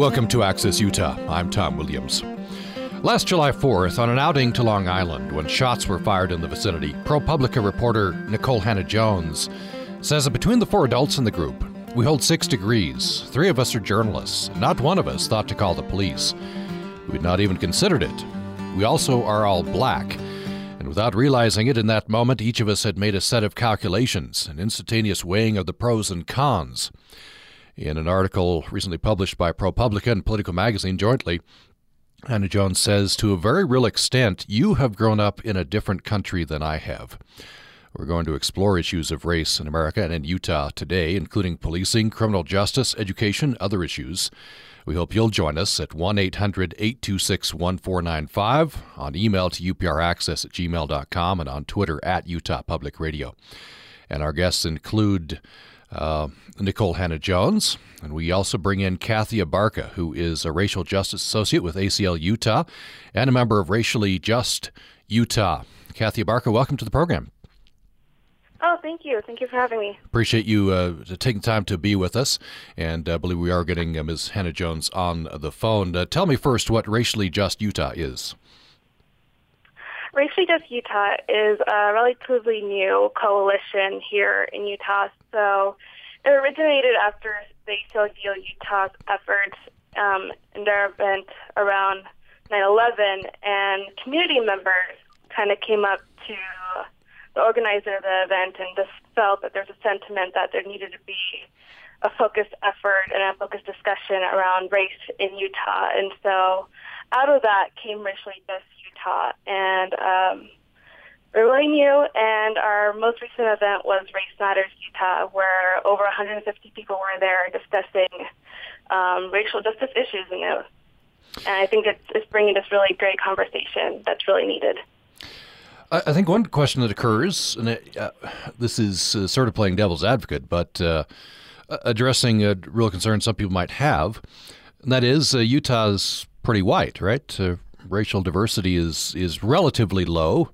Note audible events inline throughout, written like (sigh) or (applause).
Welcome to Access Utah. I'm Tom Williams. Last July 4th, on an outing to Long Island when shots were fired in the vicinity, ProPublica reporter Nikole Hannah-Jones says that between the four adults in the group, we hold six degrees. Three of us are journalists. Not one of us thought to call the police. We'd not even considered it. We also are all black. And without realizing it in that moment, each of us had made a set of calculations, an instantaneous weighing of the pros and cons. In an article recently published by ProPublica and Politico Magazine jointly, Hannah-Jones says, To a very real extent, you have grown up in a different country than I have. We're going to explore issues of race in America and in Utah today, including policing, criminal justice, education, other issues. We hope you'll join us at 1 800 826 1495, on email to upraccess at gmail.com, and on Twitter at Utah Public Radio. And our guests include uh, Nikole Hannah-Jones. And we also bring in Kathy Abarca, who is a racial justice associate with ACLU Utah and a member of Racially Just Utah. Kathy Abarca, welcome to the program. Oh, thank you. Thank you for having me. Appreciate you uh, taking time to be with us. And I uh, believe we are getting uh, Ms. Hannah-Jones on the phone. Uh, tell me first what Racially Just Utah is. Racially Just Utah is a relatively new coalition here in Utah. So it originated after the ACLU Utah's efforts um, in their event around 9/11, and community members kind of came up to the organizer of the event and just felt that there's a sentiment that there needed to be a focused effort and a focused discussion around race in Utah. And so out of that came Racially Just Utah. And um, we're really new, and our most recent event was Race Matters Utah, where over 150 people were there discussing um, racial justice issues. And, it, and I think it's, it's bringing this really great conversation that's really needed. I think one question that occurs, and it, uh, this is uh, sort of playing devil's advocate, but uh, addressing a real concern some people might have, and that is uh, Utah's pretty white, right? Racial diversity is is relatively low.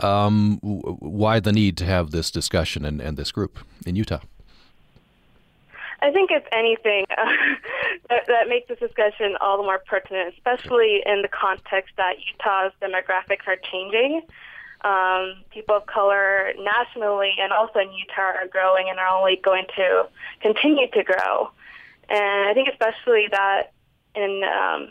Um, why the need to have this discussion and, and this group in Utah? I think it's anything uh, (laughs) that, that makes this discussion all the more pertinent, especially in the context that Utah's demographics are changing. Um, people of color nationally and also in Utah are growing and are only going to continue to grow. And I think especially that in um,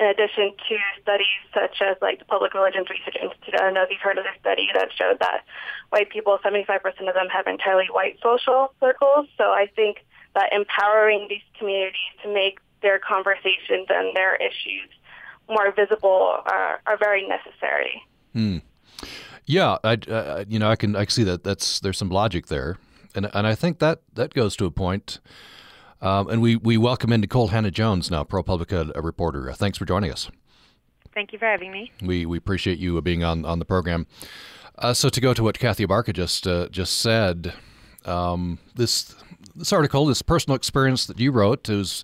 in addition to studies such as like the Public Religions Research Institute. I don't know if you've heard of this study that showed that white people, 75% of them have entirely white social circles. So I think that empowering these communities to make their conversations and their issues more visible are, are very necessary. Hmm. Yeah, I, uh, you know, I can I see that that's there's some logic there, and and I think that that goes to a point um, and we, we welcome in Nikole Hannah-Jones now, ProPublica reporter. Uh, thanks for joining us. Thank you for having me. We, we appreciate you being on, on the program. Uh, so to go to what Kathy Abarca just uh, just said, um, this this article, this personal experience that you wrote, was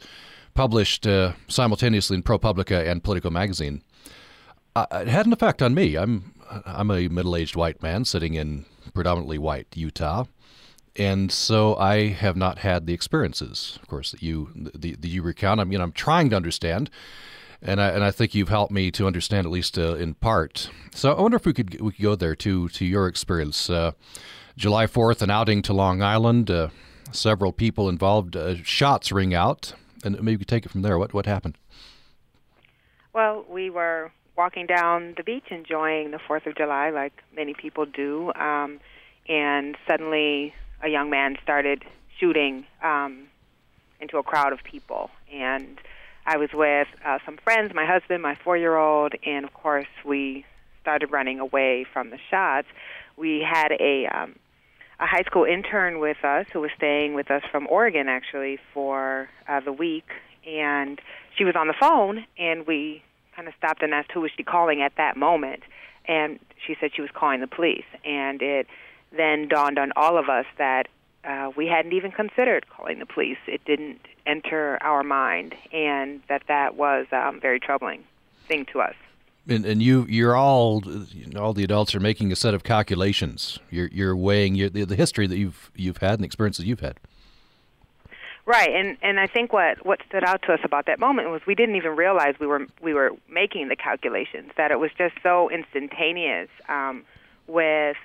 published uh, simultaneously in ProPublica and Politico magazine. Uh, it had an effect on me. I'm I'm a middle aged white man sitting in predominantly white Utah, and so I have not had the experiences, of course, that you the, the you recount. I mean, I'm trying to understand, and I and I think you've helped me to understand at least uh, in part. So I wonder if we could we could go there to to your experience. Uh, July 4th, an outing to Long Island. Uh, several people involved. Uh, shots ring out, and maybe you could take it from there. What what happened? Well, we were walking down the beach enjoying the Fourth of July, like many people do, um, and suddenly a young man started shooting um, into a crowd of people. And I was with uh, some friends, my husband, my four year old, and of course, we started running away from the shots. We had a um, a high school intern with us who was staying with us from Oregon actually for uh, the week, and she was on the phone, and we kind of stopped and asked who was she calling at that moment, and she said she was calling the police, and it then dawned on all of us that uh, we hadn't even considered calling the police. It didn't enter our mind, and that that was um, very troubling thing to us. And, and you, you're all, you know, all the adults are making a set of calculations. You're, you're weighing your, the, the history that you've you've had and the experiences you've had. Right, and and I think what what stood out to us about that moment was we didn't even realize we were we were making the calculations that it was just so instantaneous um, with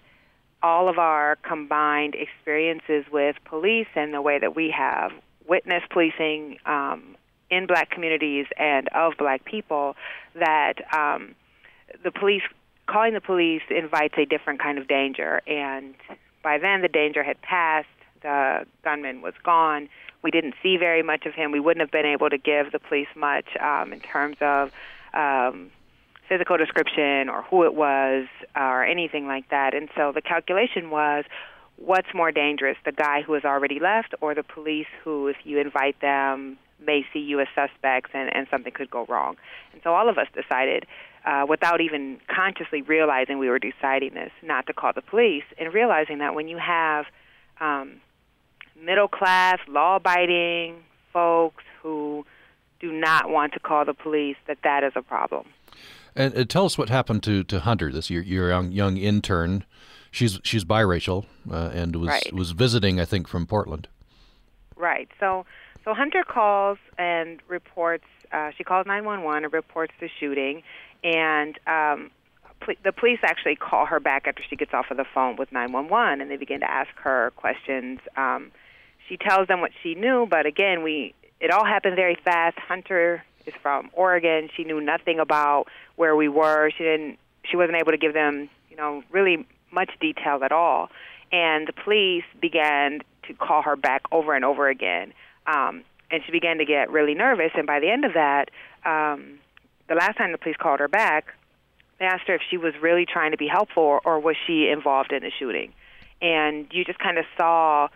all of our combined experiences with police and the way that we have witnessed policing um, in black communities and of black people that um, the police calling the police invites a different kind of danger. And by then the danger had passed. The gunman was gone. We didn't see very much of him. We wouldn't have been able to give the police much um, in terms of um, physical description or who it was or anything like that. And so the calculation was what's more dangerous, the guy who has already left or the police who, if you invite them, may see you as suspects and, and something could go wrong. And so all of us decided, uh, without even consciously realizing we were deciding this, not to call the police, and realizing that when you have um, middle class, law abiding folks who do not want to call the police, that that is a problem. And uh, tell us what happened to, to Hunter, this your, your young, young intern. She's she's biracial uh, and was right. was visiting, I think, from Portland. Right. So so Hunter calls and reports. Uh, she calls 911 and reports the shooting, and um, the police actually call her back after she gets off of the phone with 911, and they begin to ask her questions. Um, she tells them what she knew, but again, we it all happened very fast. Hunter is from Oregon. She knew nothing about where we were. She didn't. She wasn't able to give them, you know, really much detail at all. And the police began to call her back over and over again. Um, and she began to get really nervous. And by the end of that, um, the last time the police called her back, they asked her if she was really trying to be helpful or, or was she involved in the shooting. And you just kind of saw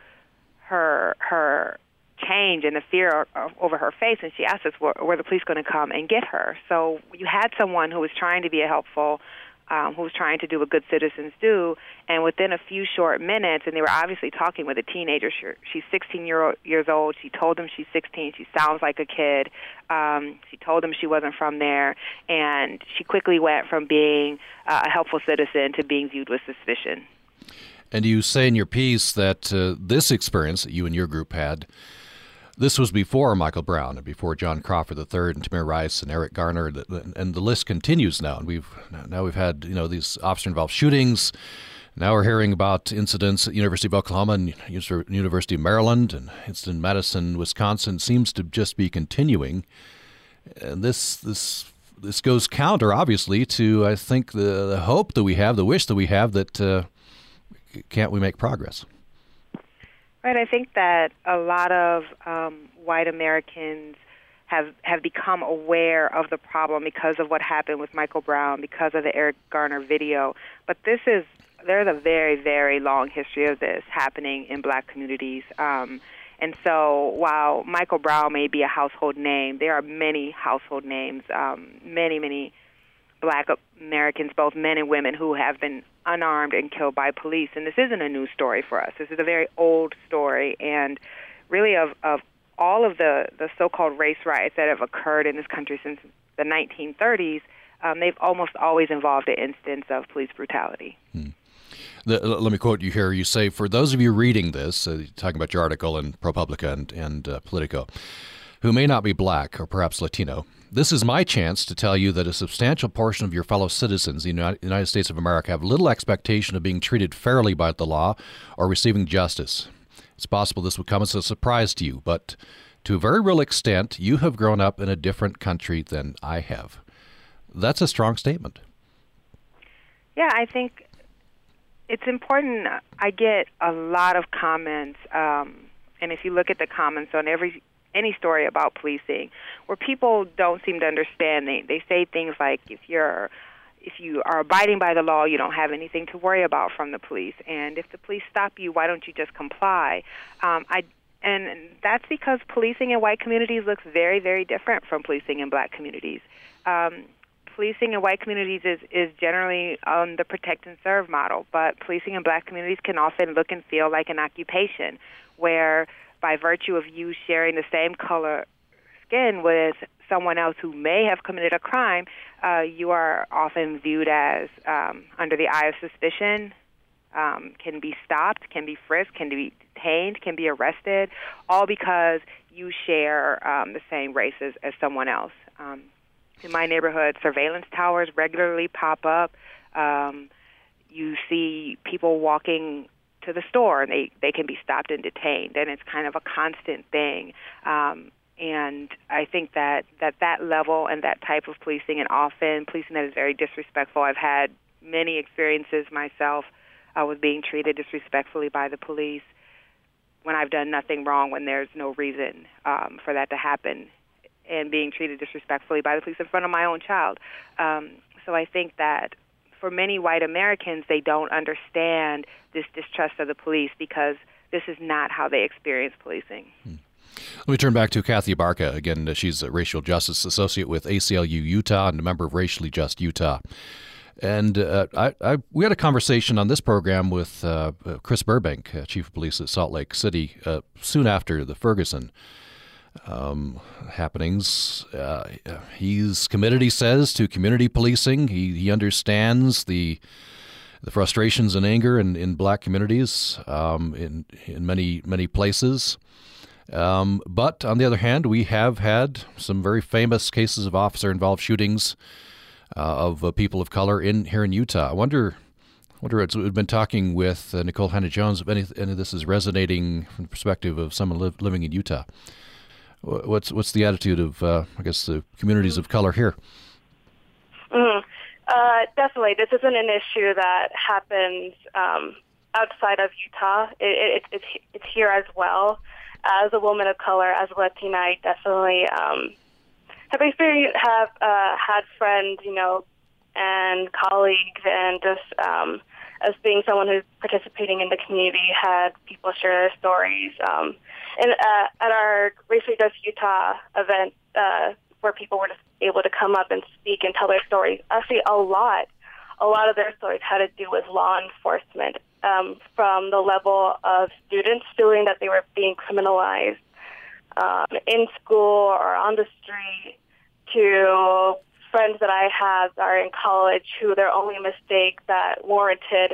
her her change and the fear over her face, and she asked us, were, were the police going to come and get her? So you had someone who was trying to be a helpful, um, who was trying to do what good citizens do, and within a few short minutes, and they were obviously talking with a teenager. She's 16 year, years old. She told them she's 16. She sounds like a kid. Um, she told them she wasn't from there, and she quickly went from being uh, a helpful citizen to being viewed with suspicion. And you say in your piece that uh, this experience that you and your group had, this was before Michael Brown and before John Crawford III and Tamir Rice and Eric Garner, and the list continues now. And we've now we've had you know these officer-involved shootings. Now we're hearing about incidents at University of Oklahoma and University of Maryland and incident in Madison, Wisconsin seems to just be continuing. And this this this goes counter, obviously, to I think the, the hope that we have, the wish that we have that. Uh, can't we make progress? Right. I think that a lot of um, white Americans have have become aware of the problem because of what happened with Michael Brown, because of the Eric Garner video. But this is there's a very very long history of this happening in Black communities. Um, and so, while Michael Brown may be a household name, there are many household names, um, many many Black Americans, both men and women, who have been unarmed and killed by police. And this isn't a new story for us. This is a very old story, and really of of all of the the so-called race riots that have occurred in this country since the 1930s. Um, they've almost always involved an instance of police brutality. Hmm. The, let me quote you here. You say, for those of you reading this, uh, talking about your article in ProPublica and, and uh, Politico, who may not be black or perhaps Latino, this is my chance to tell you that a substantial portion of your fellow citizens in the United States of America have little expectation of being treated fairly by the law or receiving justice. It's possible this would come as a surprise to you, but to a very real extent, you have grown up in a different country than I have. That's a strong statement. Yeah, I think it's important. I get a lot of comments, um, and if you look at the comments on every any story about policing where people don't seem to understand. They they say things like if you're if you are abiding by the law, you don't have anything to worry about from the police. And if the police stop you, why don't you just comply? Um, I and that's because policing in white communities looks very, very different from policing in black communities. Um, policing in white communities is, is generally on the protect and serve model, but policing in black communities can often look and feel like an occupation where by virtue of you sharing the same color skin with someone else who may have committed a crime, uh, you are often viewed as um, under the eye of suspicion, um, can be stopped, can be frisked, can be detained, can be arrested, all because you share um, the same races as someone else. Um, in my neighborhood, surveillance towers regularly pop up. Um, you see people walking to the store and they, they can be stopped and detained, and it's kind of a constant thing. Um, and I think that, that that level and that type of policing, and often policing that is very disrespectful, I've had many experiences myself uh, with being treated disrespectfully by the police when I've done nothing wrong, when there's no reason um, for that to happen, and being treated disrespectfully by the police in front of my own child. Um, so I think that for many white Americans, they don't understand this distrust of the police because this is not how they experience policing. Hmm. Let me turn back to Kathy Abarca. Again, she's a racial justice associate with ACLU Utah and a member of Racially Just Utah. And uh, I, I, we had a conversation on this program with uh, Chris Burbank, uh, chief of police at Salt Lake City, uh, soon after the Ferguson um, happenings. Uh, he's committed, he says, to community policing. He, he understands the the frustrations and anger in, in black communities um, in in many many places. Um, but on the other hand, we have had some very famous cases of officer involved shootings uh, of uh, people of color in here in Utah. I wonder. wonder, we've been talking with uh, Nikole Hannah-Jones. If any, any, of this is resonating from the perspective of someone living in Utah, what's what's the attitude of, uh, I guess, the communities of color here? Mm-hmm. Uh, definitely, this isn't an issue that happens um, outside of Utah. It, it, it's it's here as well. As a woman of color, as a Latina, I definitely um, have experienced have uh, had friends, you know, and colleagues, and just um, as being someone who's participating in the community, had people share their stories. Um, and uh, at our Racially Just Utah event, uh, where people were just able to come up and speak and tell their stories, actually a lot, a lot of their stories had to do with law enforcement, um, from the level of students feeling that they were being criminalized um, in school or on the street to friends that I have that are in college who their only mistake that warranted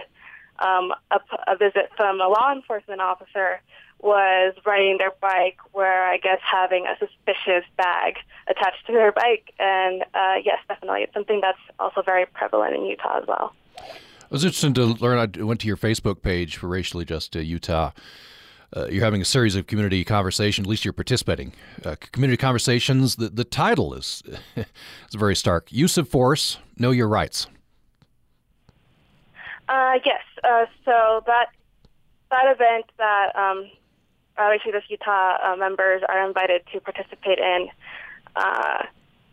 um, a, a visit from a law enforcement officer was riding their bike where I guess having a suspicious bag attached to their bike. And uh, yes, definitely. It's something that's also very prevalent in Utah as well. It was interesting to learn. I went to your Facebook page for Racially Just uh, Utah uh, you're having a series of community conversations. At least you're participating. Uh, community conversations. The the title is (laughs) is very stark. Use of force. Know your rights. Uh, yes. Uh, so that that event that um, the Utah uh, members are invited to participate in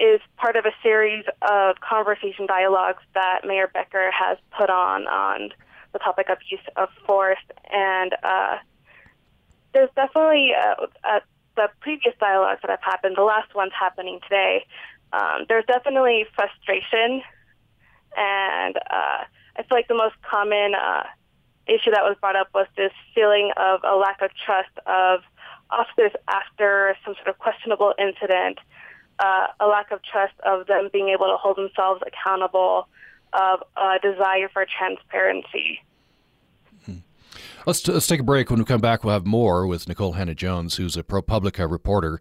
is part of a series of conversation dialogues that Mayor Becker has put on on the topic of use of force and there's definitely uh, uh, the previous dialogues that have happened. The last one's happening today. Um, there's definitely frustration, and uh, I feel like the most common uh, issue that was brought up was this feeling of a lack of trust of officers after some sort of questionable incident, a lack of trust of them being able to hold themselves accountable, of a desire for transparency. Let's, let's take a break. When we come back, we'll have more with Nikole Hannah-Jones, who's a ProPublica reporter.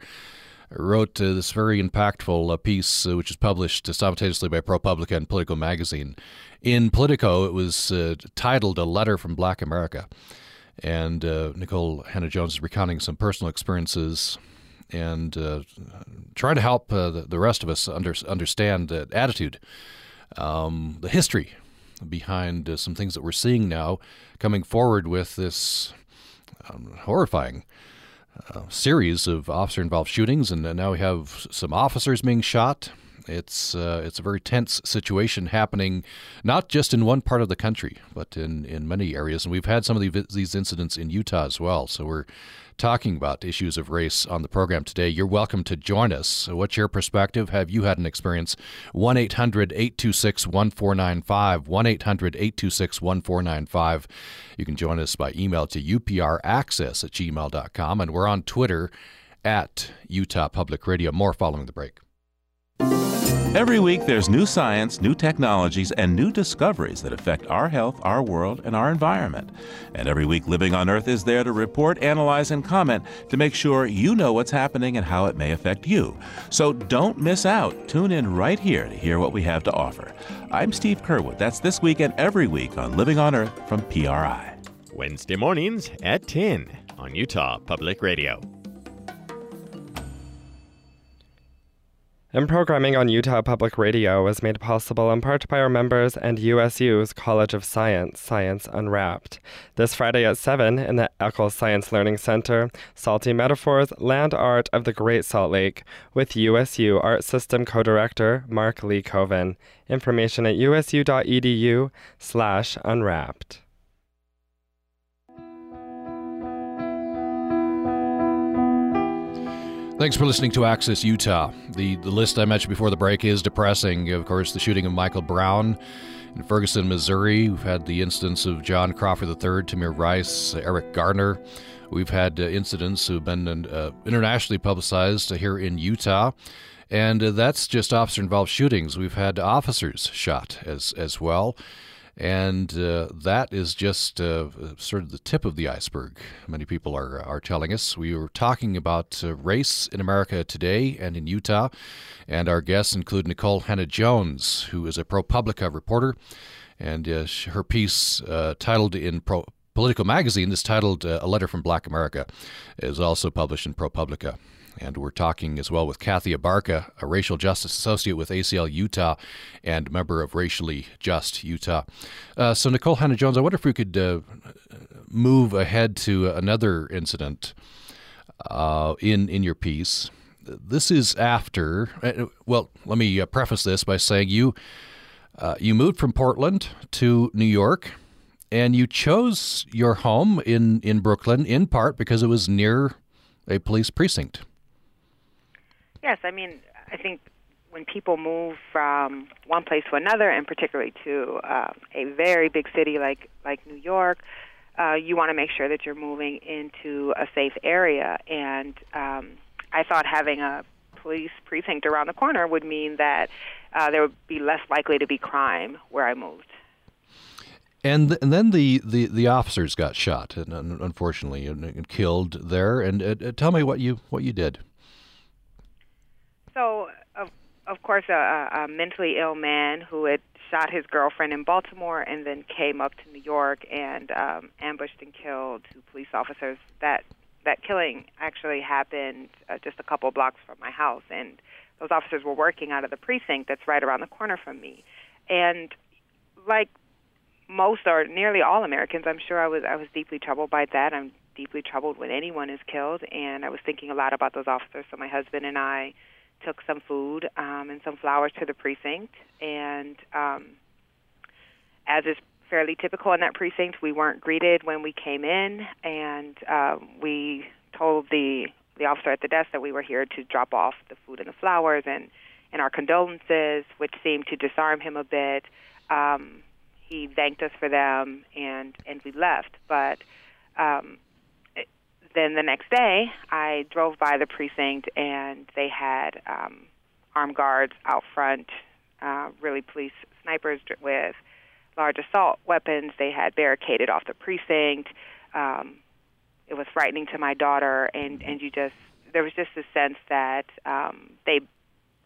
Wrote uh, this very impactful uh, piece, uh, which is published simultaneously by ProPublica and Politico magazine. In Politico, it was uh, titled "A Letter from Black America," and uh, Nikole Hannah-Jones is recounting some personal experiences and uh, trying to help the, the, rest of us under, understand the attitude, um, the history behind uh, some things that we're seeing now coming forward with this um, horrifying uh, series of officer involved shootings, and uh, now we have some officers being shot. It's uh, it's a very tense situation happening, not just in one part of the country, but in, in many areas. And we've had some of the, these incidents in Utah as well. So we're talking about issues of race on the program today. You're welcome to join us. What's your perspective? Have you had an experience? 1 800 826 1495. 1 800 826 1495. You can join us by email to upraccess at gmail.com. And we're on Twitter at Utah Public Radio. More following the break. Every week, there's new science, new technologies, and new discoveries that affect our health, our world, and our environment. And every week, Living on Earth is there to report, analyze, and comment to make sure you know what's happening and how it may affect you. So don't miss out. Tune in right here to hear what we have to offer. I'm Steve Curwood. That's this week and every week on Living on Earth from PRI. Wednesday mornings at 10 on Utah Public Radio. And programming on Utah Public Radio was made possible in part by our members and USU's College of Science, Science Unwrapped. This Friday at 7 in the Eccles Science Learning Center, Salty Metaphors Land Art of the Great Salt Lake with USU Art System Co-Director Mark Lee Coven. Information at usu.edu slash unwrapped. Thanks for listening to Access Utah. The, the list I mentioned before the break is depressing. Of course, the shooting of Michael Brown in Ferguson, Missouri. We've had the incidents of John Crawford III, Tamir Rice, Eric Garner. We've had uh, incidents who've been uh, internationally publicized here in Utah. And uh, that's just officer involved shootings. We've had officers shot as, as well. And uh, that is just uh, sort of the tip of the iceberg. Many people are, are telling us. We were talking about uh, race in America today and in Utah. And our guests include Nikole Hannah-Jones, who is a ProPublica reporter. And uh, her piece, uh, titled in Pro- Politico Magazine, is titled uh, A Letter from Black America, is also published in ProPublica. And we're talking as well with Kathy Abarca, a racial justice associate with ACLU Utah and member of Racially Just Utah. Uh, so, Nikole Hannah-Jones, I wonder if we could uh, move ahead to another incident uh, in, in your piece. This is after, uh, well, let me uh, preface this by saying you, uh, you moved from Portland to New York and you chose your home in, in Brooklyn in part because it was near a police precinct. Yes, I mean, I think when people move from one place to another, and particularly to uh, a very big city like like New York, uh, you want to make sure that you're moving into a safe area. And um, I thought having a police precinct around the corner would mean that uh, there would be less likely to be crime where I moved. And, th- and then the, the, the officers got shot, and, unfortunately, and, and killed there. And uh, tell me what you what you did. So, of of course, a, a mentally ill man who had shot his girlfriend in Baltimore and then came up to New York and um, ambushed and killed two police officers. That that killing actually happened uh, just a couple blocks from my house, and those officers were working out of the precinct that's right around the corner from me. And like most or nearly all Americans, I'm sure I was I was deeply troubled by that. I'm deeply troubled when anyone is killed, and I was thinking a lot about those officers. So my husband and I took some food um, and some flowers to the precinct. And um, as is fairly typical in that precinct, we weren't greeted when we came in, and uh, we told the the officer at the desk that we were here to drop off the food and the flowers and and our condolences, which seemed to disarm him a bit. Um, he thanked us for them, and and we left. But um, then the next day, I drove by the precinct and they had um, armed guards out front, uh, really police snipers with large assault weapons. They had barricaded off the precinct. Um, it was frightening to my daughter, and and you just there was just a sense that um, they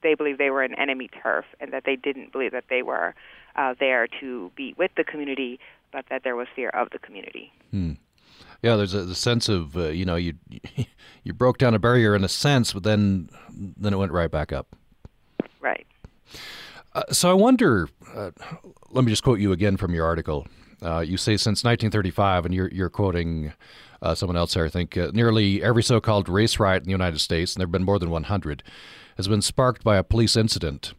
they believed they were an enemy turf, and that they didn't believe that they were uh, there to be with the community, but that there was fear of the community. Hmm. Yeah, there's a, a sense of uh, you know you (laughs) you broke down a barrier in a sense, but then then it went right back up. Right. Uh, so I wonder. Uh, let me just quote you again from your article. Uh, you say since 1935, and you're you're quoting uh, someone else here. I think uh, nearly every so-called race riot in the United States, and there have been more than 100, has been sparked by a police incident.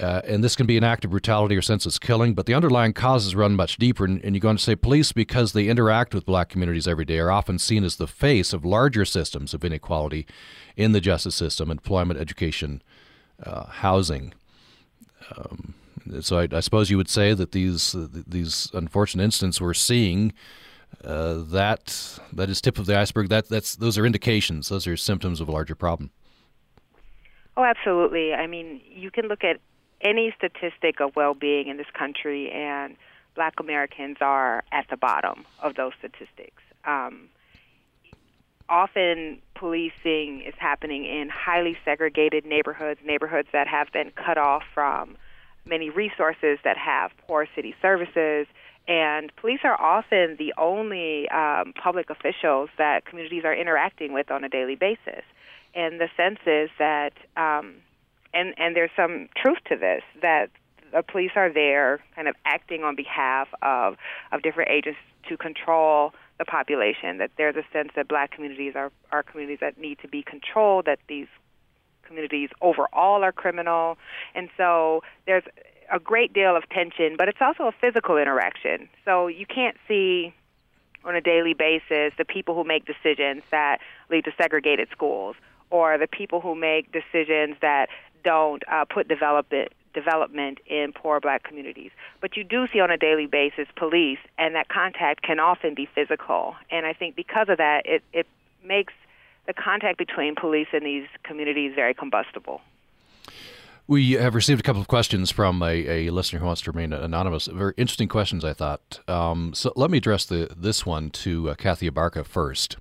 Uh, and this can be an act of brutality or senseless killing, but the underlying causes run much deeper. And, and, you're going to say police, because they interact with black communities every day, are often seen as the face of larger systems of inequality in the justice system, employment, education, uh, housing. Um, so I, I, suppose you would say that these uh, these unfortunate incidents we're seeing uh, that that is tip of the iceberg. That that's those are indications. Those are symptoms of a larger problem. Oh, absolutely. I mean, you can look at any statistic of well-being in this country, and Black Americans are at the bottom of those statistics. Um, often policing is happening in highly segregated neighborhoods, neighborhoods that have been cut off from many resources, that have poor city services, and police are often the only um, public officials that communities are interacting with on a daily basis. And the sense is that, um, and and there's some truth to this that the police are there, kind of acting on behalf of of different agents to control the population. That there's a sense that black communities are are communities that need to be controlled. That these communities overall are criminal, and so there's a great deal of tension, but it's also a physical interaction. So you can't see on a daily basis the people who make decisions that lead to segregated schools or the people who make decisions that don't uh, put development development in poor black communities. But you do see on a daily basis police, and that contact can often be physical. And I think because of that, it, it makes the contact between police and these communities very combustible. We have received a couple of questions from a, a listener who wants to remain anonymous. Very interesting questions, I thought. Um, so let me address the, this one to uh, Kathy Abarca first.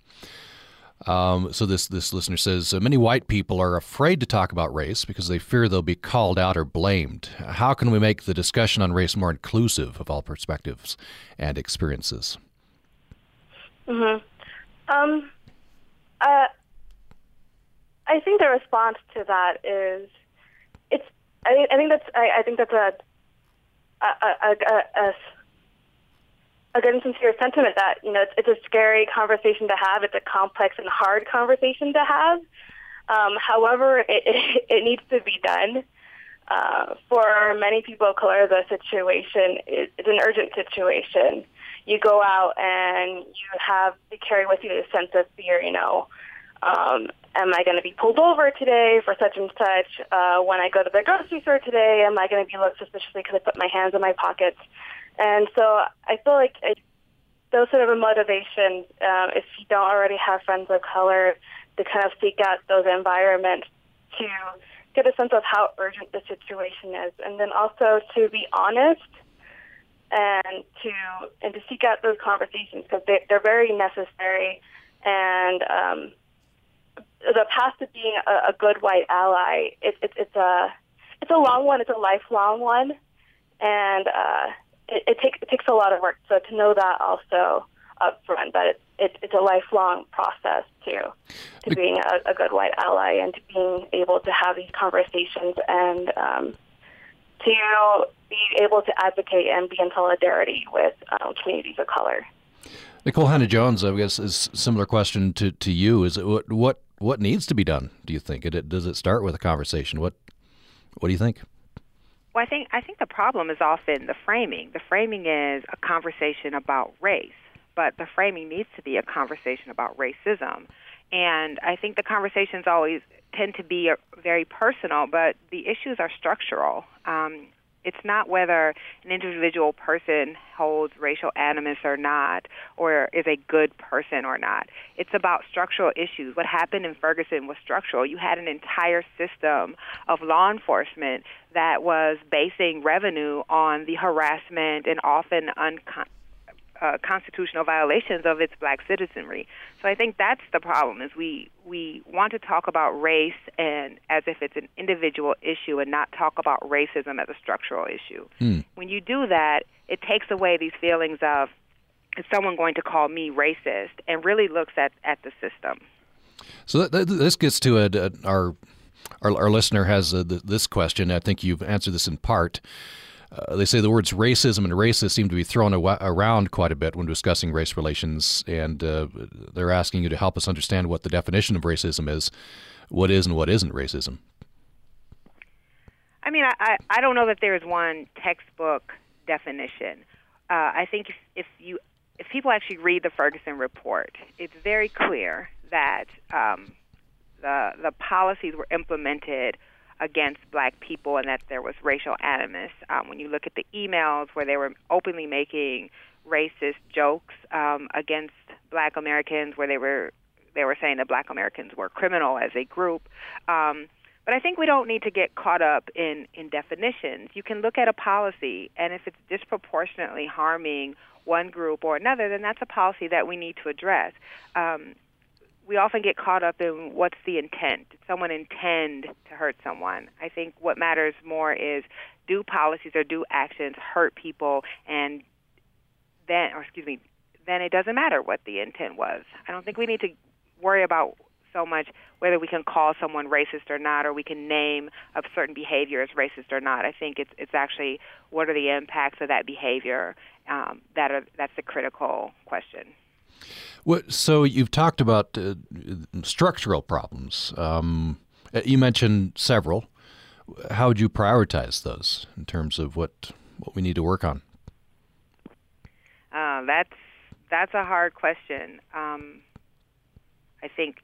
Um, so this this listener says many white people are afraid to talk about race because they fear they'll be called out or blamed. How can we make the discussion on race more inclusive of all perspectives and experiences? Hmm. Um. Uh, I think the response to that is it's. I, I think that's. I, I think that's a a, a, a, a good and sincere sentiment that you know it's, it's a scary conversation to have. It's a complex and hard conversation to have. Um, however, it, it, (laughs) it needs to be done. Uh, for many people of color, the situation is, is an urgent situation. You go out and you have to carry with you a sense of fear. You know, um, am I going to be pulled over today for such and such? Uh, when I go to the grocery store today, am I going to be looked suspiciously because I put my hands in my pockets? And so I feel like it, those sort of a motivation, um, if you don't already have friends of color, to kind of seek out those environments to get a sense of how urgent the situation is, and then also to be honest and to and to seek out those conversations because they, they're very necessary. And um, the path to being a, a good white ally, it, it, it's a it's a long one. It's a lifelong one, and uh, it, it takes it takes a lot of work. So to know that also up front, that it, it, it's a lifelong process too, to being a, a good white ally and to being able to have these conversations and um, to be able to advocate and be in solidarity with um, communities of color. Nikole Hannah-Jones, I guess, is similar question to, to you. Is it, what what what needs to be done? Do you think? It, does it start with a conversation? What What do you think? Well, I think I think the problem is often the framing. The framing is a conversation about race, but the framing needs to be a conversation about racism. And I think the conversations always tend to be very personal, but the issues are structural. Um, it's not whether an individual person holds racial animus or not, or is a good person or not. It's about structural issues. What happened in Ferguson was structural. You had an entire system of law enforcement that was basing revenue on the harassment and often uncon- uh, constitutional violations of its black citizenry. So I think that's the problem is we we want to talk about race and as if it's an individual issue and not talk about racism as a structural issue. Hmm. When you do that, it takes away these feelings of is someone going to call me racist and really looks at, at the system. So th- th- this gets to a, a, our, our, our listener has a, th- this question. I think you've answered this in part. Uh, they say the words racism and racist seem to be thrown aw- around quite a bit when discussing race relations, and uh, they're asking you to help us understand what the definition of racism is, what is and what isn't racism. I mean, I, I don't know that there is one textbook definition. Uh, I think if, if you if people actually read the Ferguson report, it's very clear that um, the the policies were implemented against black people and that there was racial animus. Um, when you look at the emails where they were openly making racist jokes um, against black Americans, where they were they were saying that black Americans were criminal as a group. Um, but I think we don't need to get caught up in, in definitions. You can look at a policy, and if it's disproportionately harming one group or another, then that's a policy that we need to address. Um, we often get caught up in what's the intent. Did someone intend to hurt someone? I think what matters more is do policies or do actions hurt people, and then, or excuse me, then it doesn't matter what the intent was. I don't think we need to worry about so much whether we can call someone racist or not, or we can name a certain behavior as racist or not. I think it's it's actually what are the impacts of that behavior um, that are that's the critical question. What, so you've talked about uh, structural problems. Um, uh, you mentioned several. How would you prioritize those in terms of what what we need to work on? Uh, that's that's a hard question. Um, I think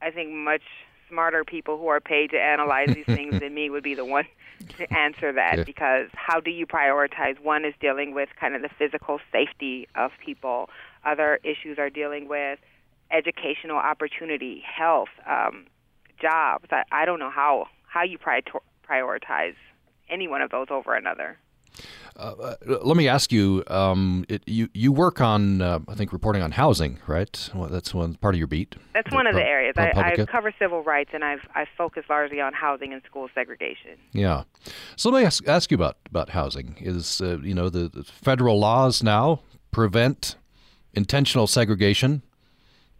I think much smarter people who are paid to analyze these (laughs) things than me would be the one (laughs) to answer that yeah. because how do you prioritize? One is dealing with kind of the physical safety of people. Other issues are dealing with educational opportunity, health, um, jobs. I, I don't know how how you prioritize any one of those over another. Uh, let me ask you, um, it, you you work on uh, I think reporting on housing, right? Well, that's one part of your beat. That's one of the areas. I, I, cover civil rights, and I've I focus largely on housing and school segregation. Yeah. So let me ask, ask you about about housing. Is uh, you know the, the, federal laws now prevent intentional segregation?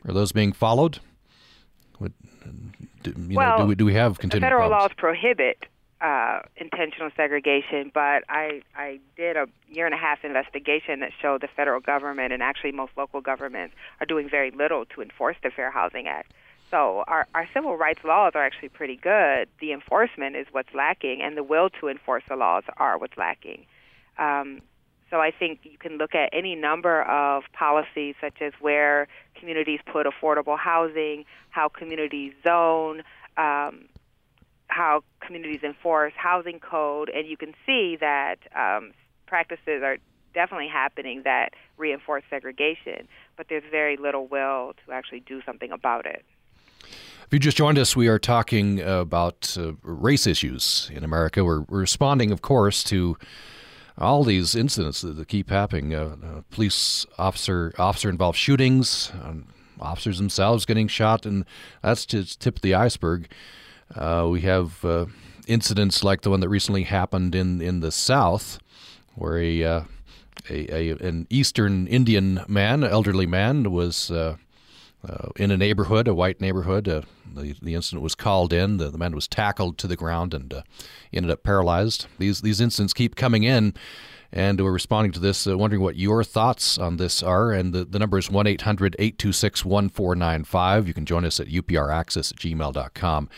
Are those being followed? What, do, well, know, do we do we have federal problems? laws prohibit uh, intentional segregation, but I, I did a year and a half investigation that showed the federal government and actually most local governments are doing very little to enforce the Fair Housing Act. So our, our civil rights laws are actually pretty good. The enforcement is what's lacking, and the will to enforce the laws are what's lacking. Um, so I think you can look at any number of policies, such as where communities put affordable housing, how communities zone, um, how communities enforce housing code, and you can see that um, practices are definitely happening that reinforce segregation, but there's very little will to actually do something about it. If you just joined us, we are talking about uh, race issues in America. We're, we're, responding, of course, to all these incidents that, keep happening. Uh, uh, police officer officer involved shootings, um, officers themselves getting shot, and that's just tip of the iceberg. Uh, we have uh, incidents like the one that recently happened in, in the South, where a, uh, a, a, an Eastern Indian man, elderly man, was uh, uh, in a neighborhood, a white neighborhood. Uh, the, the incident was called in. The, the man was tackled to the ground and ended up paralyzed. These these incidents keep coming in. And we're responding to this, uh, wondering what your thoughts on this are. And the, the number is 1 800 826 1495. You can join us at upraccess at gmail.com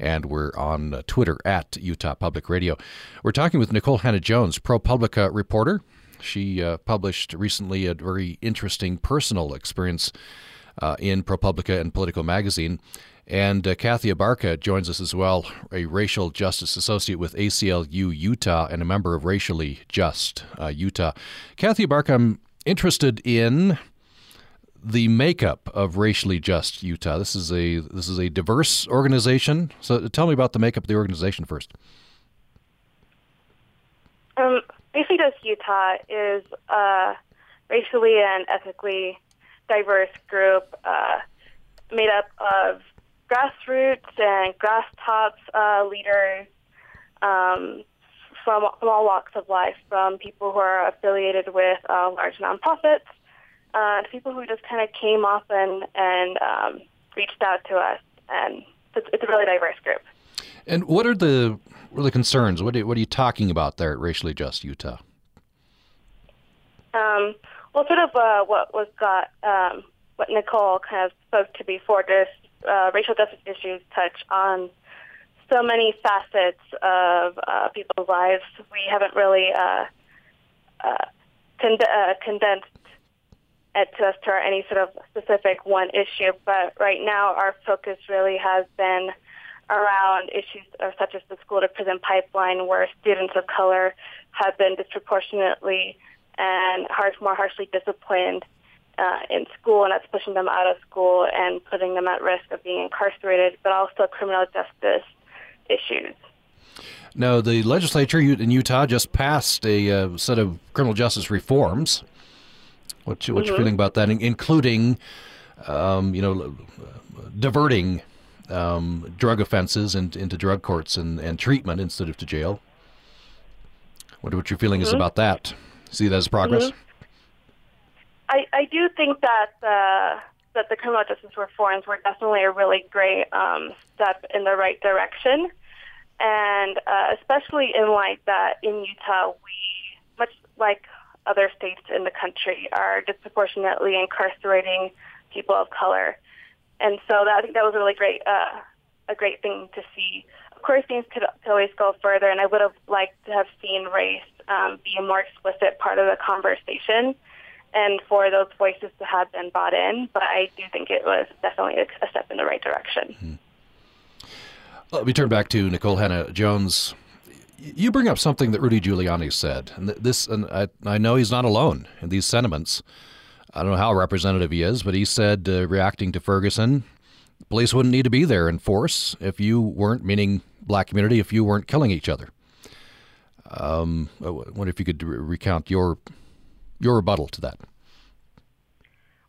and we're on uh, Twitter at Utah Public Radio. We're talking with Nikole Hannah-Jones, ProPublica reporter. She uh, published recently a very interesting personal experience uh, in ProPublica and Politico magazine. And uh, Kathy Abarca joins us as well, a racial justice associate with ACLU Utah and a member of Racially Just uh, Utah. Kathy Abarca, I'm interested in the makeup of Racially Just Utah. This is a this is a diverse organization. So tell me about the makeup of the organization first. Um, Racially Just Utah is a racially and ethnically diverse group uh, made up of grassroots and grass tops uh, leaders um, from, from all walks of life, from people who are affiliated with uh, large nonprofits uh, people who just kind of came up and and um, reached out to us, and it's, it's, a really diverse group. And what are the what are the concerns? What are, what are you talking about there at Racially Just Utah? Um, well, sort of uh, what was got um, what Nikole kind of spoke to before. Just uh, racial justice issues touch on so many facets of uh, people's lives. We haven't really uh, uh, uh, condensed to to any sort of specific one issue, but right now our focus really has been around issues such as the school to prison pipeline, where students of color have been disproportionately and harsh, more harshly disciplined uh, in school, and that's pushing them out of school and putting them at risk of being incarcerated, but also criminal justice issues. Now, the legislature in Utah just passed a uh, set of criminal justice reforms. What's, what's mm-hmm. your feeling about that, including, um, you know, diverting um, drug offenses in, into drug courts and, and treatment instead of to jail? What, what your feeling mm-hmm. is about that? See that as progress? Mm-hmm. I, I do think that the that the criminal justice reforms were definitely a really great um, step in the right direction, and uh, especially in light that in Utah we, much like other states in the country, are disproportionately incarcerating people of color, and so that, I think that was a really great uh, a great thing to see. Of course, things could, could always go further, and I would have liked to have seen race um, be a more explicit part of the conversation and for those voices to have been bought in. But I do think it was definitely a step in the right direction. Mm-hmm. Let me turn back to Nikole Hannah-Jones. You bring up something that Rudy Giuliani said, and this, and I, I know he's not alone in these sentiments. I don't know how representative he is, but he said, uh, reacting to Ferguson, police wouldn't need to be there in force if you weren't, meaning black community, if you weren't killing each other. Um, I wonder if you could recount your your rebuttal to that.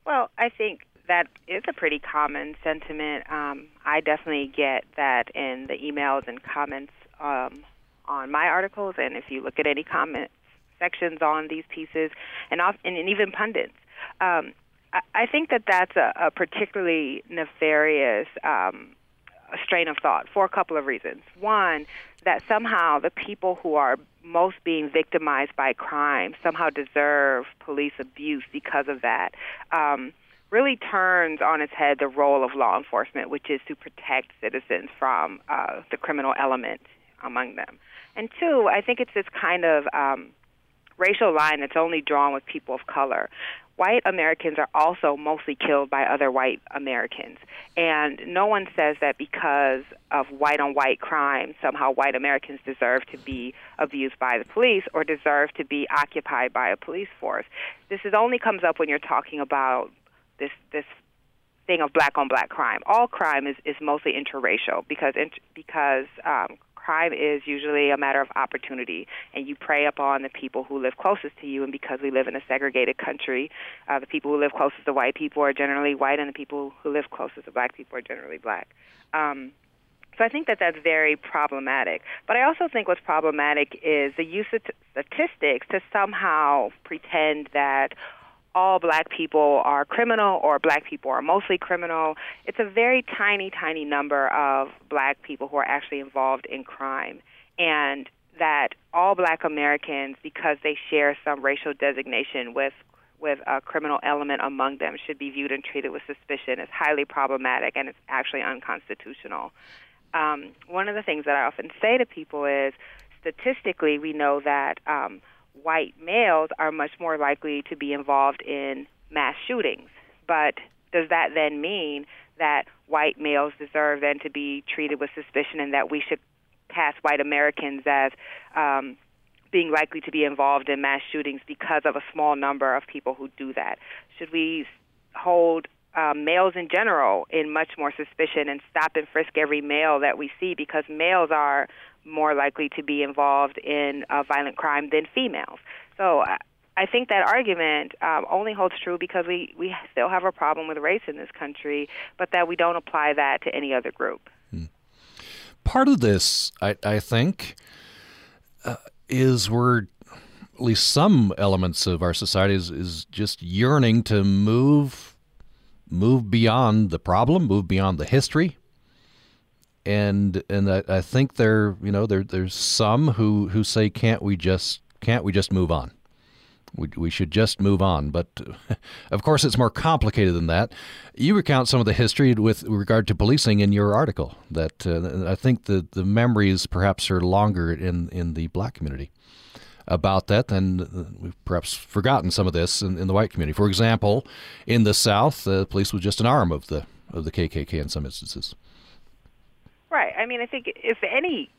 Well, I think that is a pretty common sentiment. Um, I definitely get that in the emails and comments um, on my articles, and if you look at any comment sections on these pieces, and, off, and even pundits. Um, I, I think that that's a, a particularly nefarious um, strain of thought for a couple of reasons. One, that somehow the people who are most being victimized by crime somehow deserve police abuse because of that. Um, really turns on its head the role of law enforcement, which is to protect citizens from uh, the criminal element among them. And two, I think it's this kind of um, racial line that's only drawn with people of color white Americans are also mostly killed by other white Americans. And no one says that because of white on white crime, somehow white Americans deserve to be abused by the police or deserve to be occupied by a police force. This is only comes up when you're talking about this this thing of black on black crime. All crime is, is mostly interracial because because um, crime is usually a matter of opportunity, and you prey upon the people who live closest to you. And because we live in a segregated country, uh, the people who live closest to white people are generally white, and the people who live closest to black people are generally black. Um, so I think that that's very problematic. But I also think what's problematic is the use of t- statistics to somehow pretend that all black people are criminal or black people are mostly criminal. It's a very tiny, tiny number of black people who are actually involved in crime. And that all black Americans, because they share some racial designation with with a criminal element among them, should be viewed and treated with suspicion is highly problematic and it's actually unconstitutional. Um, one of the things that I often say to people is statistically, we know that um, white males are much more likely to be involved in mass shootings. But does that then mean that white males deserve then to be treated with suspicion and that we should cast white Americans as um, being likely to be involved in mass shootings because of a small number of people who do that? Should we hold um, males in general in much more suspicion and stop and frisk every male that we see because males are more likely to be involved in violent crime than females. So I think that argument um, only holds true because we, we still have a problem with race in this country, but that we don't apply that to any other group. Hmm. Part of this, I, I think, uh, is we're at least some elements of our society is, is just yearning to move move beyond the problem, move beyond the history, and and I, I think there you know there there's some who who say can't we just can't we just move on? We, we should just move on. But (laughs) of course it's more complicated than that. You recount some of the history with regard to policing in your article that uh, I think the the memories perhaps are longer in in the black community about that and uh, we've perhaps forgotten some of this in, in the white community. For example in the south the police was just an arm of the of the KKK in some instances Right. I mean, I think if any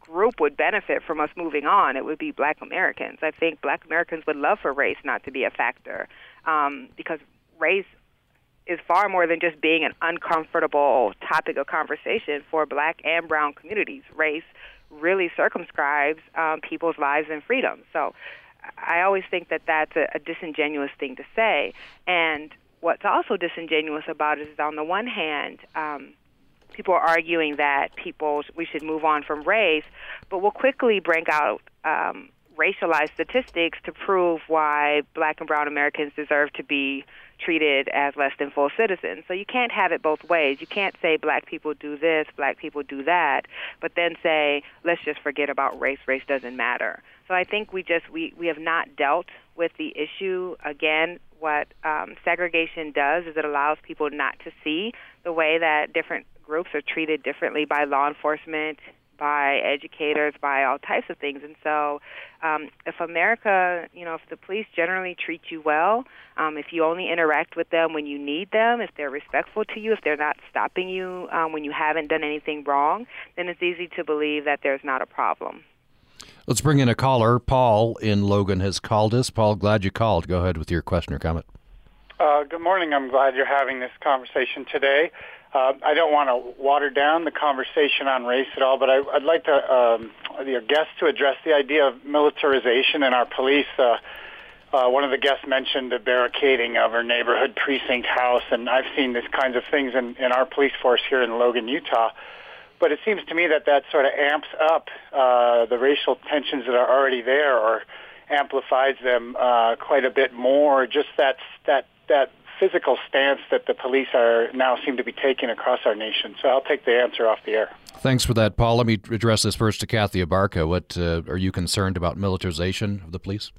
group would benefit from us moving on, it would be Black Americans. I think Black Americans would love for race not to be a factor um, because race is far more than just being an uncomfortable topic of conversation for black and brown communities. Race really circumscribes um, people's lives and freedoms. So I always think that that's a, a disingenuous thing to say. And what's also disingenuous about it is, on the one hand, um, people are arguing that people we should move on from race, but we'll quickly bring out um, racialized statistics to prove why black and brown Americans deserve to be treated as less than full citizens. So you can't have it both ways. You can't say black people do this, black people do that, but then say let's just forget about race. Race doesn't matter. So I think we just we we have not dealt with the issue again. What um, segregation does is it allows people not to see the way that different groups are treated differently by law enforcement by educators, by all types of things. And so, um, if America, you know, if the police generally treat you well, um, if you only interact with them when you need them, if they're respectful to you, if they're not stopping you um, when you haven't done anything wrong, then it's easy to believe that there's not a problem. Let's bring in a caller. Paul in Logan has called us. Paul, glad you called. Go ahead with your question or comment. Uh, good morning. I'm glad you're having this conversation today. Uh, I don't want to water down the conversation on race at all, but I, would like to, um, your guests to address the idea of militarization in our police. Uh, uh, one of the guests mentioned the barricading of our neighborhood precinct house, and I've seen these kinds of things in, in our police force here in Logan, Utah. But it seems to me that that sort of amps up uh, the racial tensions that are already there, or amplifies them uh, quite a bit more. Just that that that physical stance that the police are now seem to be taking across our nation. So I'll take the answer off the air. Thanks for that, Paul. Let me address this first to Kathy Abarca. What uh, are you concerned about militarization of the police?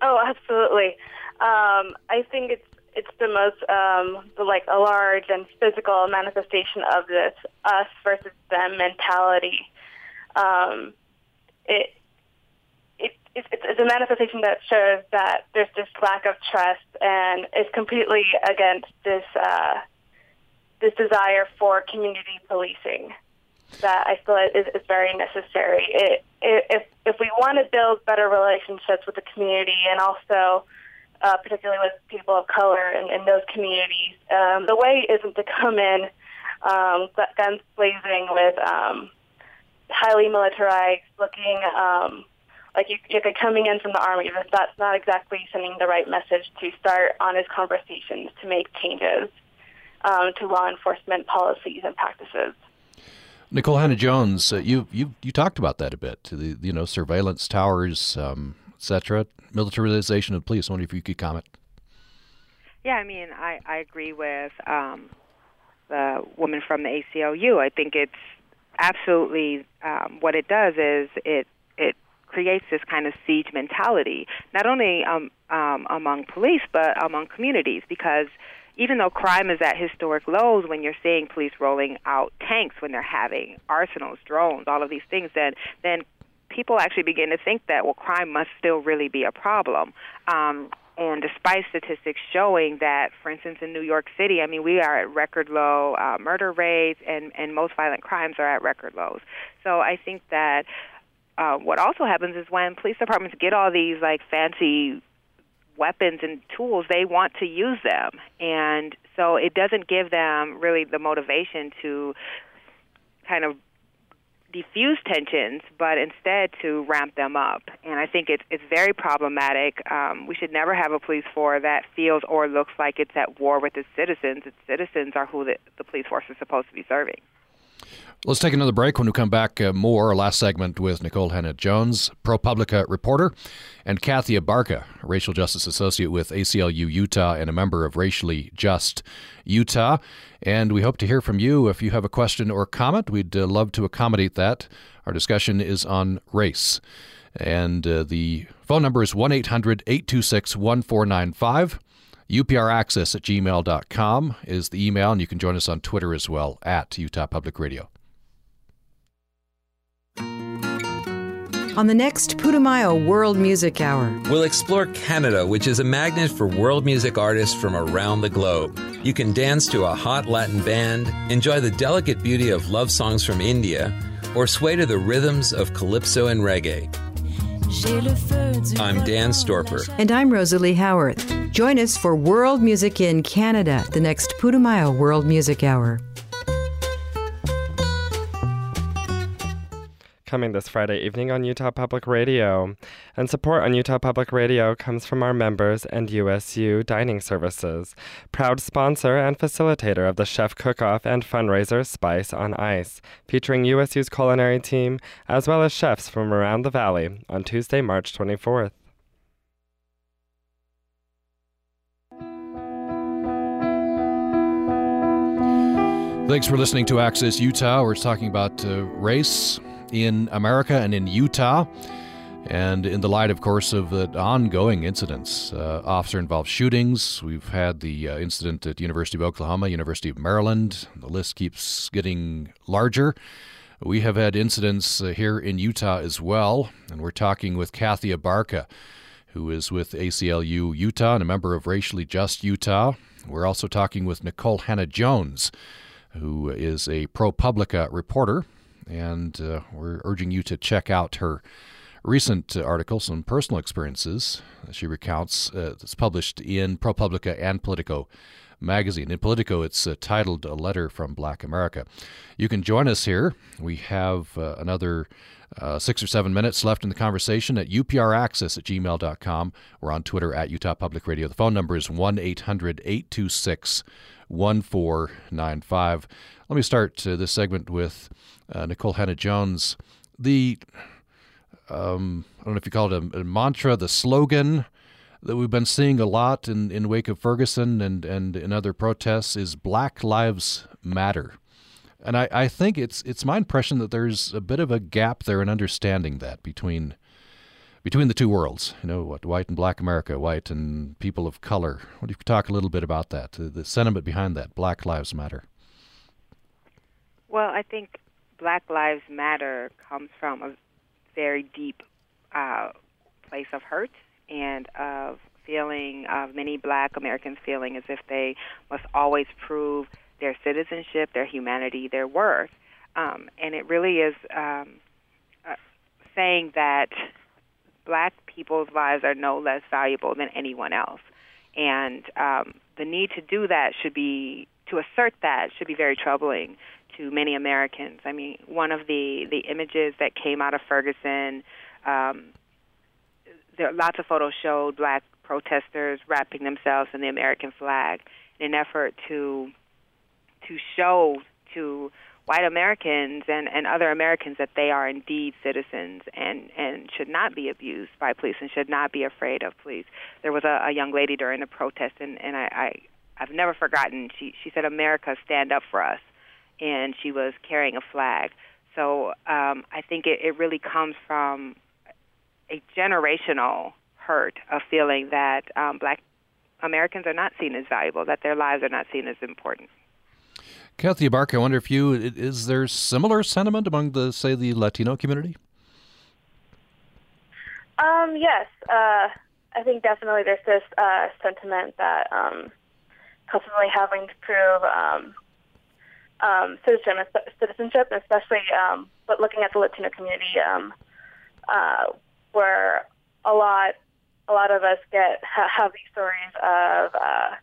Oh, absolutely. Um, I think it's it's the most um, like a large and physical manifestation of this us versus them mentality. Um, it it's, it's a manifestation that shows that there's this lack of trust and is completely against this uh, this desire for community policing that I feel is, is very necessary. It, it, if if we want to build better relationships with the community and also uh, particularly with people of color in, in those communities, um, the way isn't to come in um, guns blazing with um, highly militarized looking um, like you're coming in from the army, but that's not exactly sending the right message to start honest conversations to make changes um, to law enforcement policies and practices. Nikole Hannah-Jones, uh, you you you talked about that a bit. The you know surveillance towers, um, etc. Militarization of police. I wonder if you could comment. Yeah, I mean, I I agree with um, the woman from the ACLU. I think it's absolutely um, what it does is it it creates this kind of siege mentality, not only um, um, among police but among communities, because even though crime is at historic lows, when you're seeing police rolling out tanks, when they're having arsenals, drones, all of these things, then then people actually begin to think that well, crime must still really be a problem. Um, and despite statistics showing that, for instance, in New York City, I mean, we are at record low uh, murder rates, and and most violent crimes are at record lows. So I think that uh, what also happens is when police departments get all these like fancy weapons and tools, they want to use them, and so it doesn't give them really the motivation to kind of diffuse tensions, but instead to ramp them up. And I think it's it's very problematic. Um, we should never have a police force that feels or looks like it's at war with its citizens. Its citizens are who the, the police force is supposed to be serving. Let's take another break. When we come back, uh, more. Our last segment with Nikole Hannah-Jones, ProPublica reporter, and Kathy Abarca, racial justice associate with ACLU Utah and a member of Racially Just Utah. And we hope to hear from you. If you have a question or comment, we'd uh, love to accommodate that. Our discussion is on race. And uh, the phone number is 1 800 826 1495. UPRaccess at gmail.com is the email, and you can join us on Twitter as well at Utah Public Radio. On the next Putumayo World Music Hour, we'll explore Canada, which is a magnet for world music artists from around the globe. You can dance to a hot Latin band, enjoy the delicate beauty of love songs from India, or sway to the rhythms of calypso and reggae. I'm Dan Storper. And I'm Rosalie Howarth. Join us for World Music in Canada, the next Putumayo World Music Hour. Coming this Friday evening on Utah Public Radio. And support on Utah Public Radio comes from our members and USU Dining Services, proud sponsor and facilitator of the Chef Cook-Off and fundraiser Spice on Ice, featuring USU's culinary team as well as chefs from around the valley on Tuesday, March 24th. Thanks for listening to Access Utah. We're talking about uh, race, in America and in Utah. And in the light, of course, of the ongoing incidents, uh, officer involved shootings, we've had the uh, incident at University of Oklahoma, University of Maryland. The list keeps getting larger. We have had incidents uh, here in Utah as well, and we're talking with Kathy Abarca, who is with ACLU Utah and a member of Racially Just Utah. We're also talking with Nikole Hannah Jones, who is a ProPublica reporter and uh, we're urging you to check out her recent article, some personal experiences she recounts. Uh, it's published in ProPublica and Politico magazine. In Politico, it's uh, titled A Letter from Black America. You can join us here. We have uh, another uh, six or seven minutes left in the conversation at upraccess at gmail.com. We're on Twitter at Utah Public Radio. The phone number is 1 800 826 1495. Let me start uh, this segment with uh, Nikole Hannah Jones. The, um, I don't know if you call it a, a, mantra, the slogan that we've been seeing a lot in, in wake of Ferguson and, and in other protests is Black Lives Matter. And I, I think it's it's my impression that there's a bit of a gap there in understanding that between between the two worlds. You know, what white and black America, white and people of color. What do you talk a little bit about that? The sentiment behind that, Black Lives Matter. Well, I think Black Lives Matter comes from a very deep uh, place of hurt and of feeling of many black Americans feeling as if they must always prove their citizenship, their humanity, their worth. Um, and it really is um, uh, saying that black people's lives are no less valuable than anyone else. And um, the need to do that should be, to assert that, should be very troubling to many Americans. I mean, one of the the images that came out of Ferguson, um, there lots of photos showed black protesters wrapping themselves in the American flag in an effort to to show to white Americans and, and other Americans that they are indeed citizens and, and should not be abused by police and should not be afraid of police. There was a, a young lady during the protest and, and I, I I've never forgotten she she said America stand up for us and she was carrying a flag. So um, I think it, it really comes from a generational hurt of feeling that um, black Americans are not seen as valuable, that their lives are not seen as important. Kathy Abarca, I wonder if you is there similar sentiment among the say the Latino community? Um, yes, uh, I think definitely there's this uh, sentiment that um, constantly having to prove um, um, citizenship, especially um, but looking at the Latino community, um, uh, where a lot a lot of us get ha- have these stories of uh,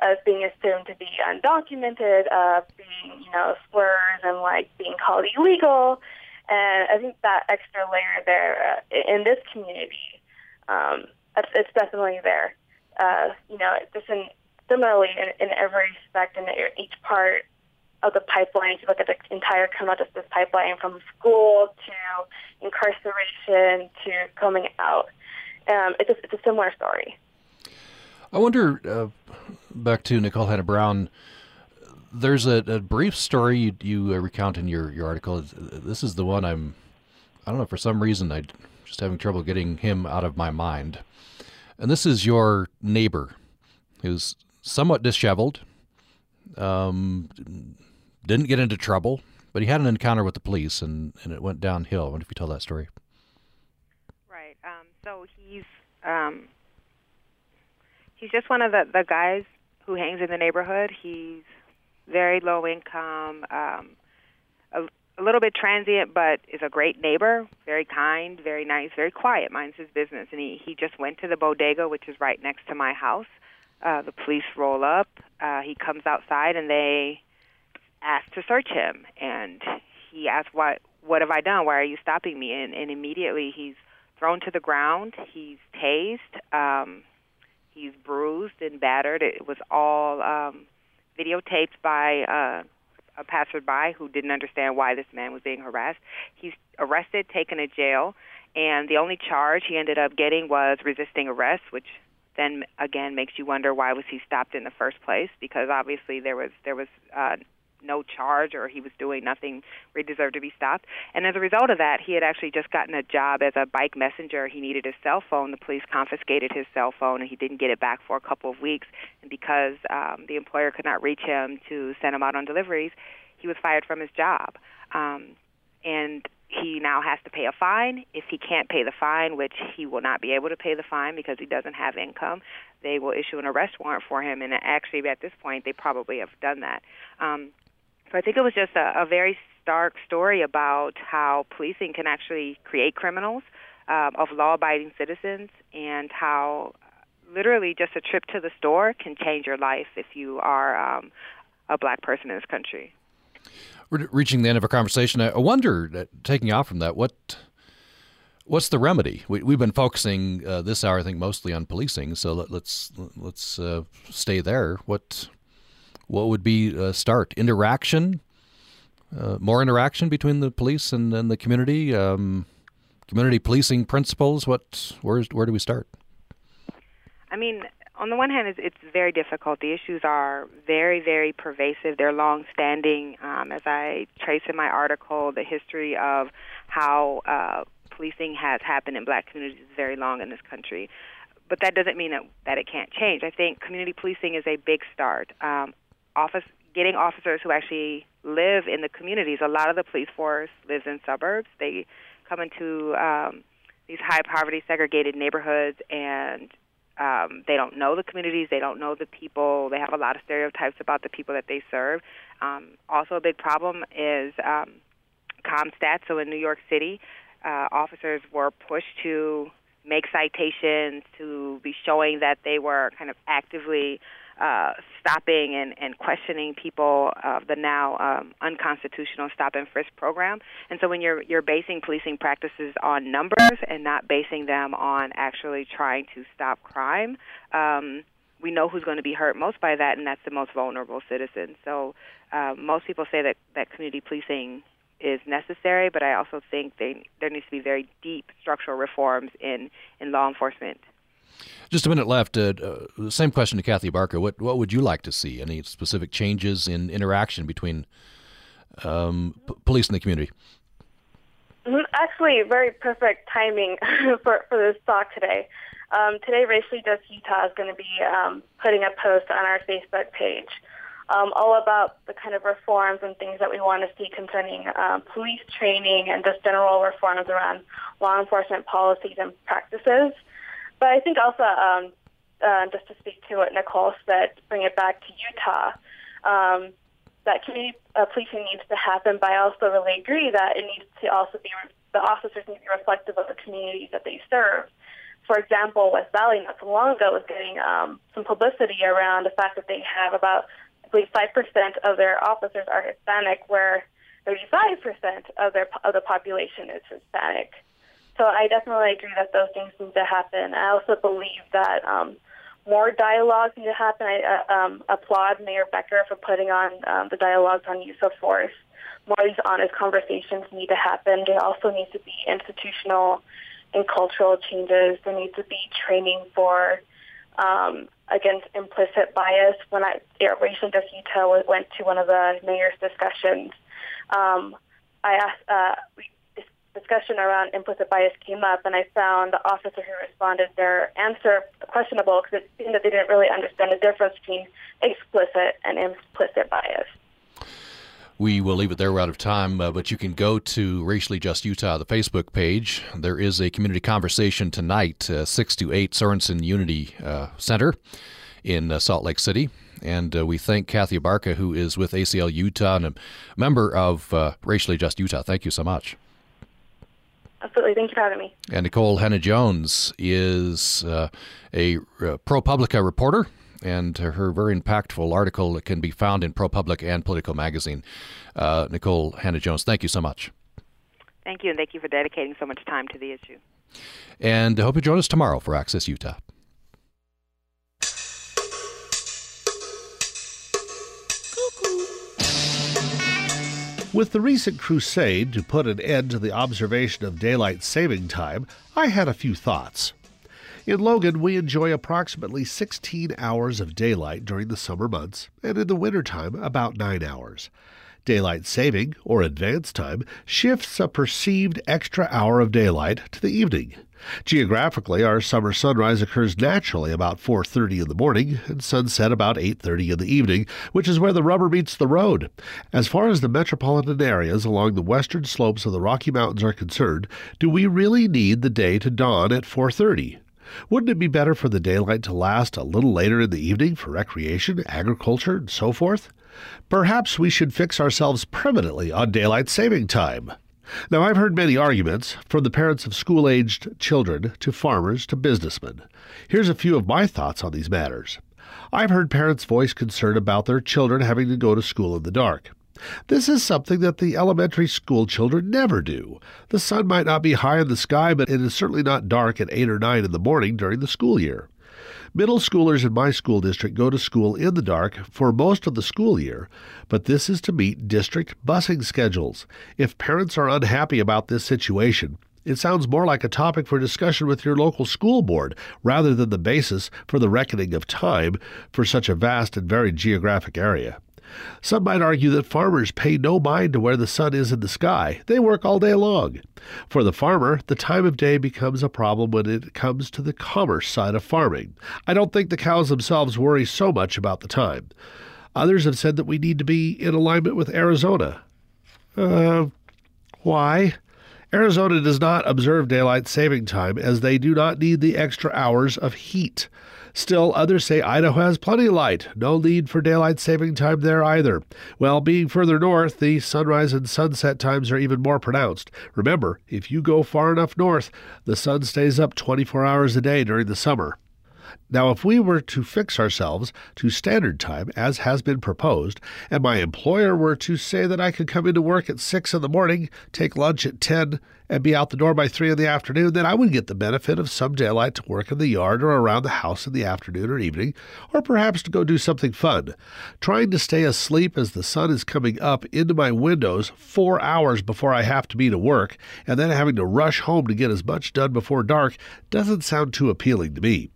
as being assumed to be undocumented, of being you know slurs and like being called illegal, and I think that extra layer there uh, in this community, um, it's, it's definitely there. Uh, you know, just in, similarly in, in every respect in each part of the pipeline, if you look at the entire criminal justice pipeline from school to incarceration to coming out, um, it's, a, it's a similar story. I wonder, uh, back to Nikole Hannah Brown, there's a, a brief story you, you, uh, recount in your, your article. This is the one I'm, I don't know, for some reason I'm just having trouble getting him out of my mind. And this is your neighbor who's somewhat disheveled, um, didn't get into trouble, but he had an encounter with the police and, and it went downhill. I wonder if you tell that story. Right. Um, so he's um, he's just one of the, the guys who hangs in the neighborhood. He's very low income, um, a, a little bit transient, but is a great neighbor, very kind, very nice, very quiet, minds his business. And he, he just went to the bodega, which is right next to my house. Uh, the police roll up. Uh, he comes outside and they ask to search him. And he asks, "What? What have I done? Why are you stopping me?" And, and immediately he's thrown to the ground. He's tased. Um, he's bruised and battered. It was all um, videotaped by uh, a passerby who didn't understand why this man was being harassed. He's arrested, taken to jail, and the only charge he ended up getting was resisting arrest, which then again makes you wonder why was he stopped in the first place because obviously there was there was uh, no charge or he was doing nothing where he deserved to be stopped. And as a result of that, he had actually just gotten a job as a bike messenger. He needed his cell phone. The police confiscated his cell phone and he didn't get it back for a couple of weeks. And because um, the employer could not reach him to send him out on deliveries, he was fired from his job. Um, and he now has to pay a fine. If he can't pay the fine, which he will not be able to pay the fine because he doesn't have income, they will issue an arrest warrant for him. And actually, at this point, they probably have done that. Um, so I think it was just a, a very stark story about how policing can actually create criminals um, of law-abiding citizens, and how literally just a trip to the store can change your life if you are um, a black person in this country. We're reaching the end of our conversation. I wonder, uh, taking off from that, what what's the remedy? We, have been focusing uh, this hour, I think, mostly on policing. So let, us let's, let's uh, stay there. What what would be a start? Interaction, uh, more interaction between the police and, and the community, um, community policing principles. What where where do we start? I mean, on the one hand, it's, it's very difficult. The issues are very, very pervasive. They're long-standing. Um, as I trace in my article, the history of how uh, policing has happened in black communities is very long in this country. But that doesn't mean that, that it can't change. I think community policing is a big start. Um, office getting officers who actually live in the communities. A lot of the police force lives in suburbs. They come into um, these high poverty segregated neighborhoods and um, they don't know the communities, they don't know the people, they have a lot of stereotypes about the people that they serve. Um, also, a big problem is um, CompStat. So in New York City, uh, officers were pushed to make citations, to be showing that they were kind of actively uh, stopping and, and questioning people of the now um, unconstitutional stop and frisk program. And so when you're you're basing policing practices on numbers and not basing them on actually trying to stop crime, um, we know who's going to be hurt most by that, and that's the most vulnerable citizens. So uh, most people say that that community policing is necessary, but I also think they, there needs to be very deep structural reforms in in law enforcement just a minute left. Uh, uh, same question to Kathy Abarca. What what would you like to see? Any specific changes in interaction between um, p- police and the community? Mm-hmm. Actually, very perfect timing (laughs) for for this talk today. Um, today, Racially Just Utah is going to be um, putting a post on our Facebook page um, all about the kind of reforms and things that we want to see concerning um, police training and just general reforms around law enforcement policies and practices. But I think also, um, uh, just to speak to what Nikole said, bring it back to Utah, um, that community uh, policing needs to happen. But I also really agree that it needs to also be the officers need to be reflective of the communities that they serve. For example, West Valley not so long ago was getting um, some publicity around the fact that they have about, I believe, five percent of their officers are Hispanic, where 35% of their of the population is Hispanic. So I definitely agree that those things need to happen. I also believe that um, more dialogues need to happen. I uh, um, applaud Mayor Becker for putting on um, the dialogues on use of force. More of these honest conversations need to happen. There also needs to be institutional and cultural changes. There needs to be training for um, against implicit bias. When I Air Racial went to one of the mayor's discussions, um, I asked, uh, discussion around implicit bias came up, and I found the officer who responded their answer questionable because it seemed that they didn't really understand the difference between explicit and implicit bias. We will leave it there. We're out of time, uh, but you can go to Racially Just Utah, the Facebook page. There is a community conversation tonight, uh, 6 to 8, Sorensen Unity uh, Center in uh, Salt Lake City. And uh, we thank Kathy Abarca, who is with ACLU Utah and a member of uh, Racially Just Utah. Thank you so much. Absolutely. Thank you for having me. And Nikole Hannah-Jones is uh, a uh, ProPublica reporter, and her very impactful article can be found in ProPublica and Politico magazine. Uh, Nikole Hannah-Jones, thank you so much. Thank you, and thank you for dedicating so much time to the issue. And I hope you join us tomorrow for Access Utah. With the recent crusade to put an end to the observation of daylight saving time, I had a few thoughts. In Logan, we enjoy approximately 16 hours of daylight during the summer months, and in the wintertime, about 9 hours. Daylight saving, or advance time, shifts a perceived extra hour of daylight to the evening. Geographically, our summer sunrise occurs naturally about 4:30 in the morning and sunset about 8:30 in the evening, which is where the rubber meets the road. As far as the metropolitan areas along the western slopes of the Rocky Mountains are concerned, do we really need the day to dawn at 4:30? Wouldn't it be better for the daylight to last a little later in the evening for recreation, agriculture, and so forth? Perhaps we should fix ourselves permanently on daylight saving time. Now, I've heard many arguments, from the parents of school aged children to farmers to businessmen. Here's a few of my thoughts on these matters. I've heard parents voice concern about their children having to go to school in the dark. This is something that the elementary school children never do. The sun might not be high in the sky, but it is certainly not dark at 8 or 9 in the morning during the school year. Middle schoolers in my school district go to school in the dark for most of the school year, but this is to meet district busing schedules. If parents are unhappy about this situation, it sounds more like a topic for discussion with your local school board rather than the basis for the reckoning of time for such a vast and varied geographic area. Some might argue that farmers pay no mind to where the sun is in the sky. They work all day long. For the farmer, the time of day becomes a problem when it comes to the commerce side of farming. I don't think the cows themselves worry so much about the time. Others have said that we need to be in alignment with Arizona. Uh, why? Arizona does not observe daylight saving time as they do not need the extra hours of heat. Still, others say Idaho has plenty of light, no need for daylight saving time there either. Well, being further north, the sunrise and sunset times are even more pronounced. Remember, if you go far enough north, the sun stays up 24 hours a day during the summer. Now, if we were to fix ourselves to standard time, as has been proposed, and my employer were to say that I could come into work at 6 in the morning, take lunch at 10, and be out the door by 3 in the afternoon, then I would get the benefit of some daylight to work in the yard or around the house in the afternoon or evening, or perhaps to go do something fun. Trying to stay asleep as the sun is coming up into my windows four hours before I have to be to work, and then having to rush home to get as much done before dark doesn't sound too appealing to me.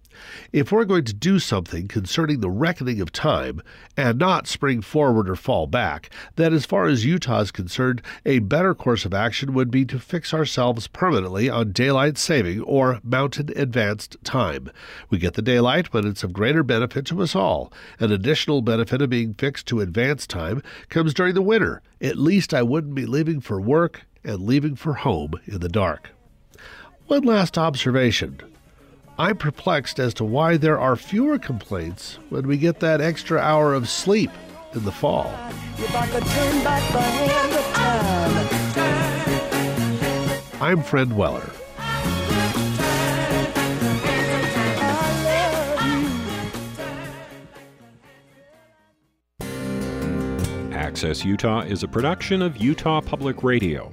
If we're going to do something concerning the reckoning of time and not spring forward or fall back, then as far as Utah is concerned, a better course of action would be to fix ourselves permanently on daylight saving or mountain advanced time. We get the daylight when it's of greater benefit to us all. An additional benefit of being fixed to advanced time comes during the winter. At least I wouldn't be leaving for work and leaving for home in the dark. One last observation. I'm perplexed as to why there are fewer complaints when we get that extra hour of sleep in the fall. I'm Fred Weller. Access Utah is a production of Utah Public Radio.